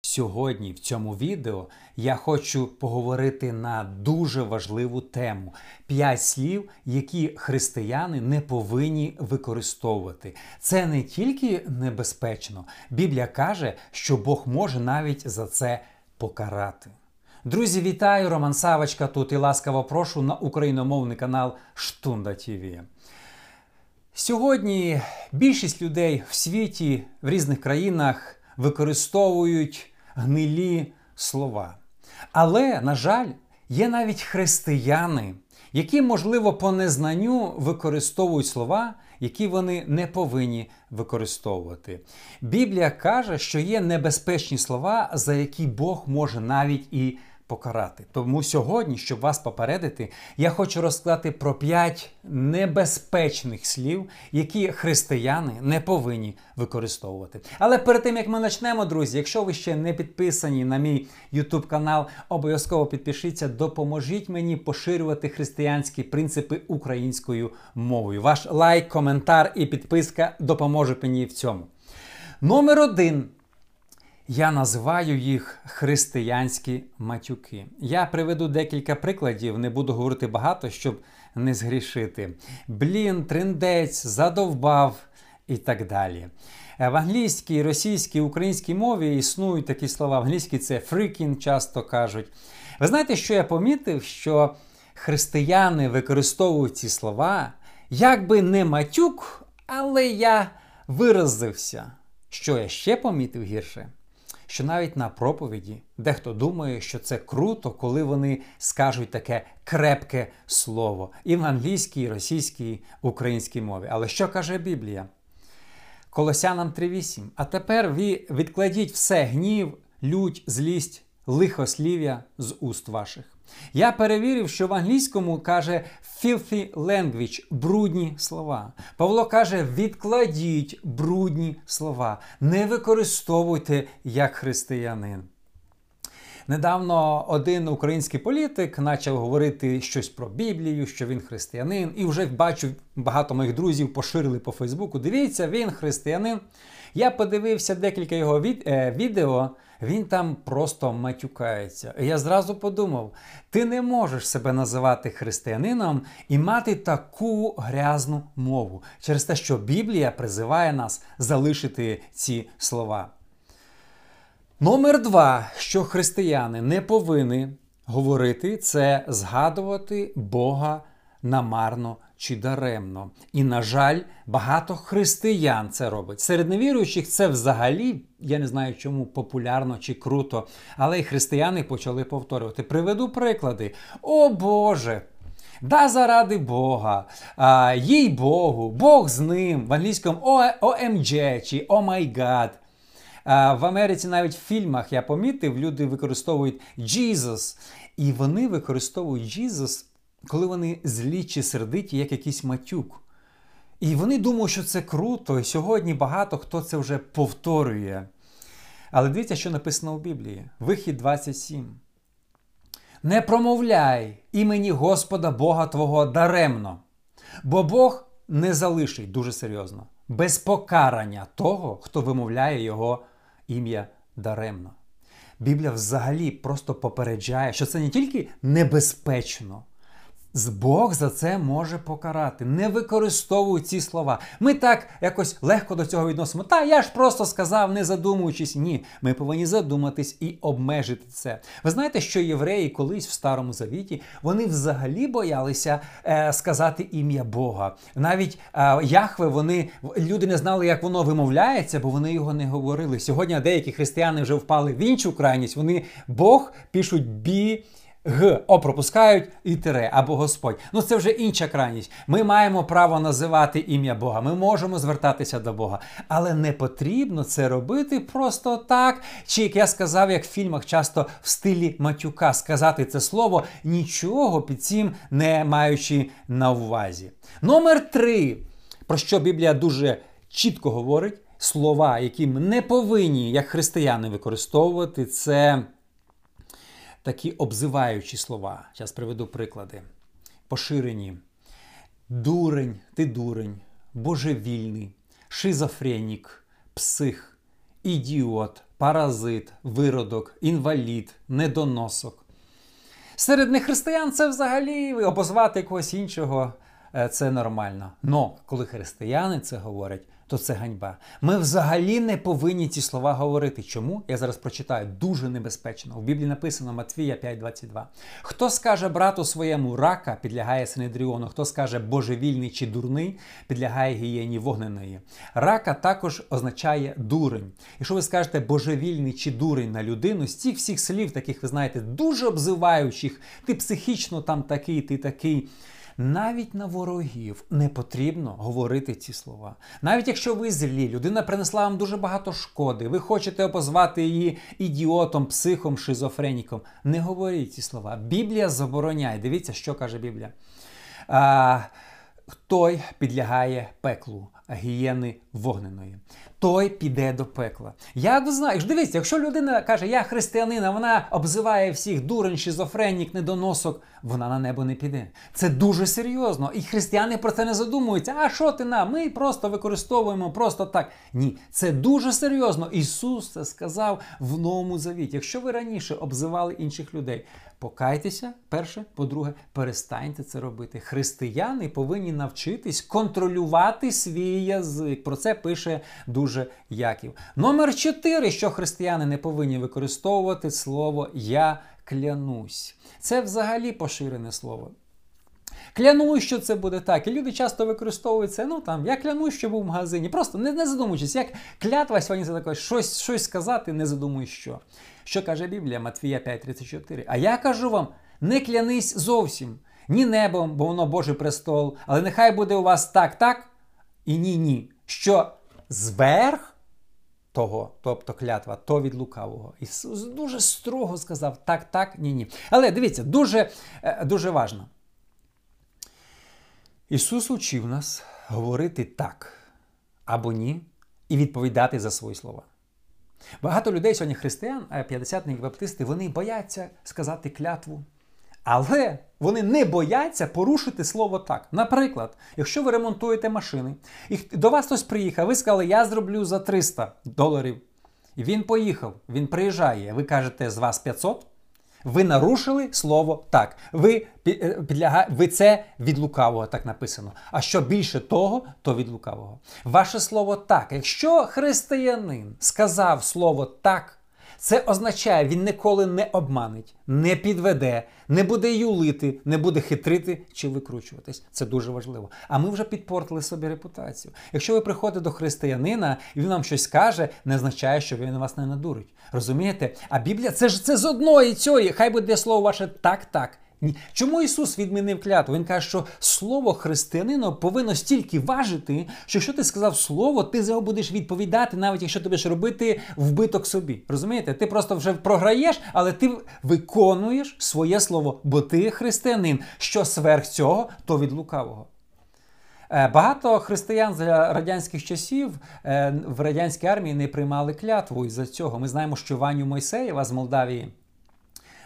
Сьогодні в цьому відео я хочу поговорити на дуже важливу тему: п'ять слів, які християни не повинні використовувати. Це не тільки небезпечно. Біблія каже, що Бог може навіть за це покарати. Друзі, вітаю! Роман Савочка тут і ласкаво прошу на україномовний канал Штунда ТВ. Сьогодні більшість людей в світі в різних країнах використовують гнилі слова. Але, на жаль, є навіть християни, які, можливо, по незнанню використовують слова, які вони не повинні використовувати. Біблія каже, що є небезпечні слова, за які Бог може навіть і покарати. Тому сьогодні, щоб вас попередити, я хочу розказати про п'ять небезпечних слів, які християни не повинні використовувати. Але перед тим як ми почнемо, друзі, якщо ви ще не підписані на мій YouTube канал, обов'язково підпишіться, допоможіть мені поширювати християнські принципи українською мовою. Ваш лайк, коментар і підписка допоможуть мені в цьому. Номер один. Я називаю їх християнські матюки. Я приведу декілька прикладів, не буду говорити багато, щоб не згрішити. Блін, триндець, задовбав і так далі. В англійській, російській, українській мові існують такі слова. В англійській це freaking часто кажуть. Ви знаєте, що я помітив? Що християни використовують ці слова, якби не матюк, але я виразився. Що я ще помітив гірше? Що навіть на проповіді дехто думає, що це круто, коли вони скажуть таке крепке слово і в англійській, російській, українській мові. Але що каже Біблія? Колосянам 3.8. А тепер ви відкладіть все гнів, лють, злість, лихослів'я з уст ваших. Я перевірив, що в англійському каже filthy language брудні слова. Павло каже: відкладіть брудні слова, не використовуйте як християнин. Недавно один український політик почав говорити щось про Біблію, що він християнин, і вже бачу, багато моїх друзів поширили по Фейсбуку. Дивіться, він християнин. Я подивився декілька його від, е, відео, він там просто матюкається. Я зразу подумав: ти не можеш себе називати християнином і мати таку грязну мову через те, що Біблія призиває нас залишити ці слова. Номер два, що християни не повинні говорити, це згадувати Бога намарно чи даремно. І, на жаль, багато християн це робить. Серед невіруючих це взагалі, я не знаю, чому популярно чи круто, але й християни почали повторювати. Приведу приклади. О Боже! Да ради Бога, а, їй Богу, Бог з ним, в англійському OMG чи Oh my God. В Америці навіть в фільмах я помітив, люди використовують Jesus. І вони використовують Jesus коли вони злі чи сердиті, як якийсь матюк. І вони думають, що це круто, і сьогодні багато хто це вже повторює. Але дивіться, що написано у Біблії. Вихід 27. Не промовляй імені Господа Бога Твого даремно, бо Бог не залишить дуже серйозно, без покарання того, хто вимовляє Його ім'я даремно. Біблія взагалі просто попереджає, що це не тільки небезпечно, Бог за це може покарати. Не використовуй ці слова. Ми так якось легко до цього відносимо. Та я ж просто сказав, не задумуючись. Ні, ми повинні задуматись і обмежити це. Ви знаєте, що євреї колись в Старому Завіті вони взагалі боялися е, сказати ім'я Бога. Навіть е, Яхве вони люди не знали, як воно вимовляється, бо вони його не говорили. Сьогодні деякі християни вже впали в іншу крайність. Вони Бог пишуть бі. Г, О, пропускають і тире або Господь. Ну це вже інша крайність. Ми маємо право називати ім'я Бога. Ми можемо звертатися до Бога. Але не потрібно це робити просто так. Чи як я сказав, як в фільмах часто в стилі матюка сказати це слово, нічого під цим не маючи на увазі. Номер три, про що Біблія дуже чітко говорить, слова, які ми не повинні, як християни, використовувати, це такі обзиваючі слова. Зараз приведу приклади. Поширені. Дурень, ти дурень, божевільний, шизофренік, псих, ідіот, паразит, виродок, інвалід, недоносок. Серед нехристиян це взагалі обозвати когось іншого це нормально. Но коли християни це говорять, то це ганьба. Ми взагалі не повинні ці слова говорити. Чому? Я зараз прочитаю дуже небезпечно. У Біблії написано Матвія 5:22. Хто скаже брату своєму рака, підлягає Синедріону, хто скаже божевільний чи дурний, підлягає гієні вогненої. Рака також означає дурень. Якщо ви скажете божевільний чи дурень на людину, з цих всіх слів, таких ви знаєте, дуже обзиваючих, ти психічно там такий, ти такий. Навіть на ворогів не потрібно говорити ці слова. Навіть якщо ви злі, людина принесла вам дуже багато шкоди, ви хочете опозвати її ідіотом, психом, шизофреніком. Не говоріть ці слова. Біблія забороняє. Дивіться, що каже Біблія. А, Той підлягає пеклу, гієни вогненої. Той піде до пекла. Як ви знаєш, дивіться, якщо людина каже, я християнин, вона обзиває всіх дурень, шизофренік, недоносок, вона на небо не піде. Це дуже серйозно. І християни про це не задумуються. А що ти на? Ми просто використовуємо просто так. Ні, це дуже серйозно. Ісус це сказав в Новому Завіті. Якщо ви раніше обзивали інших людей, покайтеся, перше, по-друге, перестаньте це робити. Християни повинні навчитись контролювати свій язик. Про це пише дуже Яків. Номер 4, що християни не повинні використовувати слово Я клянусь. Це взагалі поширене слово. Клянусь, що це буде так. І люди часто використовують це, ну там, я клянусь, що був в магазині. Просто не, не задумуючись, як клятва сьогодні це таке, щось щось сказати, не задумуючись що. Що каже Біблія Матвія 5:34? А я кажу вам, не клянись зовсім, ні небом, бо воно Божий престол, але нехай буде у вас так, так і ні, ні. Що зверх того, тобто клятва, то від лукавого. Ісус дуже строго сказав так, так, ні, ні. Але дивіться, дуже, е, дуже важно. Ісус учив нас говорити так або ні, і відповідати за свої слова. Багато людей сьогодні християн, п'ятдесятники, баптисти, вони бояться сказати клятву. Але вони не бояться порушити слово так. Наприклад, якщо ви ремонтуєте машини, і до вас хтось приїхав, ви сказали, я зроблю за 300 доларів. І він поїхав, він приїжджає. Ви кажете, з вас 500. Ви нарушили слово так. Ви е, підляга... ви це від лукавого, так написано. А що більше того, то від лукавого. Ваше слово так. Якщо християнин сказав слово так, це означає, він ніколи не обманить, не підведе, не буде юлити, не буде хитрити чи викручуватись. Це дуже важливо. А ми вже підпортили собі репутацію. Якщо ви приходите до християнина і він вам щось каже, не означає, що він вас не надурить. Розумієте? А Біблія це ж це з одної цієї. Хай буде слово ваше так, так. Чому Ісус відмінив клятву? Він каже, що слово християнина повинно стільки важити, що якщо ти сказав слово, ти за нього будеш відповідати, навіть якщо ти будеш робити вбиток собі. Розумієте? Ти просто вже програєш, але ти виконуєш своє слово, бо ти християнин. Що сверх цього, то від лукавого. Е, багато християн за радянських часів е, в радянській армії не приймали клятву із за цього. Ми знаємо, що Ваню Мойсеєва з Молдавії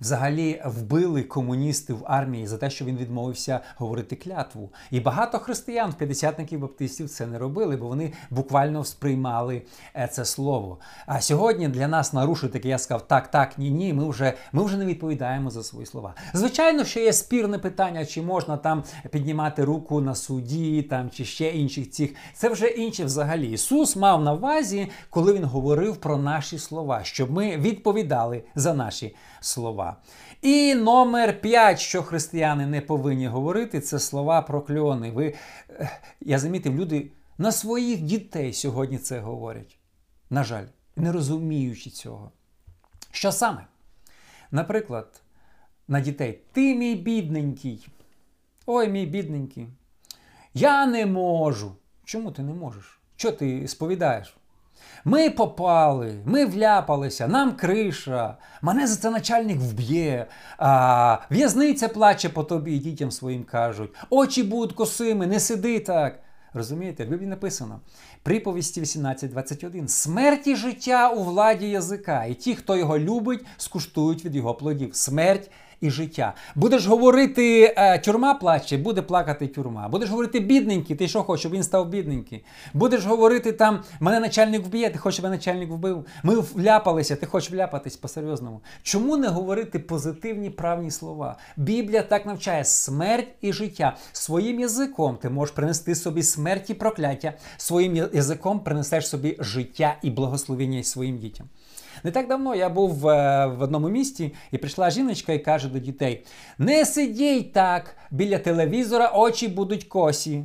взагалі вбили комуністи в армії за те, що він відмовився говорити клятву. І багато християн, п'ятдесятників баптистів, це не робили, бо вони буквально сприймали е, це слово. А сьогодні для нас нарушити, як я сказав, так, так, ні, ні. Ми вже ми вже не відповідаємо за свої слова. Звичайно, що є спірне питання, чи можна там піднімати руку на суді, там чи ще інших цих. Це вже інше взагалі. Ісус мав на увазі, коли він говорив про наші слова, щоб ми відповідали за наші слова. І номер 5, що християни не повинні говорити, це слова прокльони. Ви, Я замітив, люди на своїх дітей сьогодні це говорять. На жаль, не розуміючи цього. Що саме? Наприклад, на дітей ти мій бідненький. Ой, мій бідненький. Я не можу. Чому ти не можеш? Що ти сповідаєш? Ми попали, ми вляпалися, нам криша, мене за це начальник вб'є, а в'язниця плаче по тобі, дітям своїм кажуть. Очі будуть косими, не сиди так. Розумієте, в Біблії написано. Приповісті 18.21. Смерть і життя у владі язика, і ті, хто його любить, скуштують від його плодів. Смерть і життя. Будеш говорити е, тюрма плаче, буде плакати тюрма. Будеш говорити бідненький, ти що хочеш, щоб він став бідненький. Будеш говорити там, мене начальник вб'є, ти хочеш, щоб мене начальник вбив. Ми вляпалися, ти хочеш вляпатись по-серйозному. Чому не говорити позитивні правні слова? Біблія так навчає смерть і життя. Своїм язиком ти можеш принести собі смерть і прокляття, своїм язиком принесеш собі життя і благословення своїм дітям. Не так давно я був е, в одному місті, і прийшла жіночка і каже до дітей: Не сидіть так, біля телевізора очі будуть косі.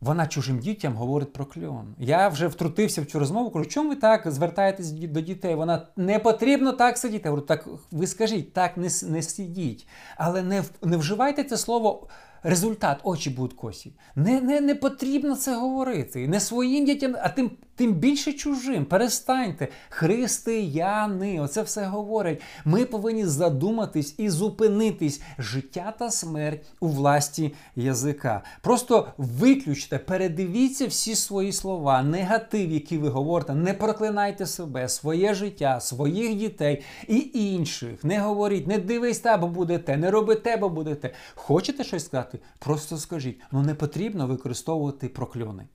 Вона чужим дітям говорить про кльон. Я вже втрутився в цю розмову, кажу, чому ви так звертаєтесь до дітей? Вона не потрібно так сидіти. Я говорю, так ви скажіть, так не, не сидіть. Але не, не вживайте це слово. Результат, очі будуть косі. Не не, не потрібно це говорити. Не своїм дітям, а тим тим більше чужим. Перестаньте. Християни, оце все говорять. Ми повинні задуматись і зупинитись. Життя та смерть у власті язика. Просто виключте, передивіться всі свої слова, негатив, який ви говорите, не проклинайте себе, своє життя, своїх дітей і інших. Не говоріть, не дивись, те, бо будете, не роби те, бо будете. Хочете щось сказати? Просто скажіть. Ну не потрібно використовувати прокльони.